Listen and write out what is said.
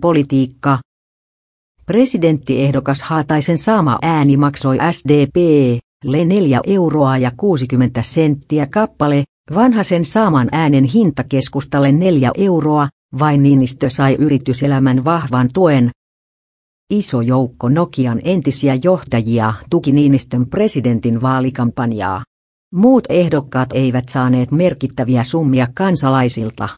Politiikka. Presidenttiehdokas Haataisen saama ääni maksoi SDP, le 4 euroa ja 60 senttiä kappale, vanhasen saaman äänen hinta keskustalle 4 euroa, vain Niinistö sai yrityselämän vahvan tuen. Iso joukko Nokian entisiä johtajia tuki Niinistön presidentin vaalikampanjaa. Muut ehdokkaat eivät saaneet merkittäviä summia kansalaisilta.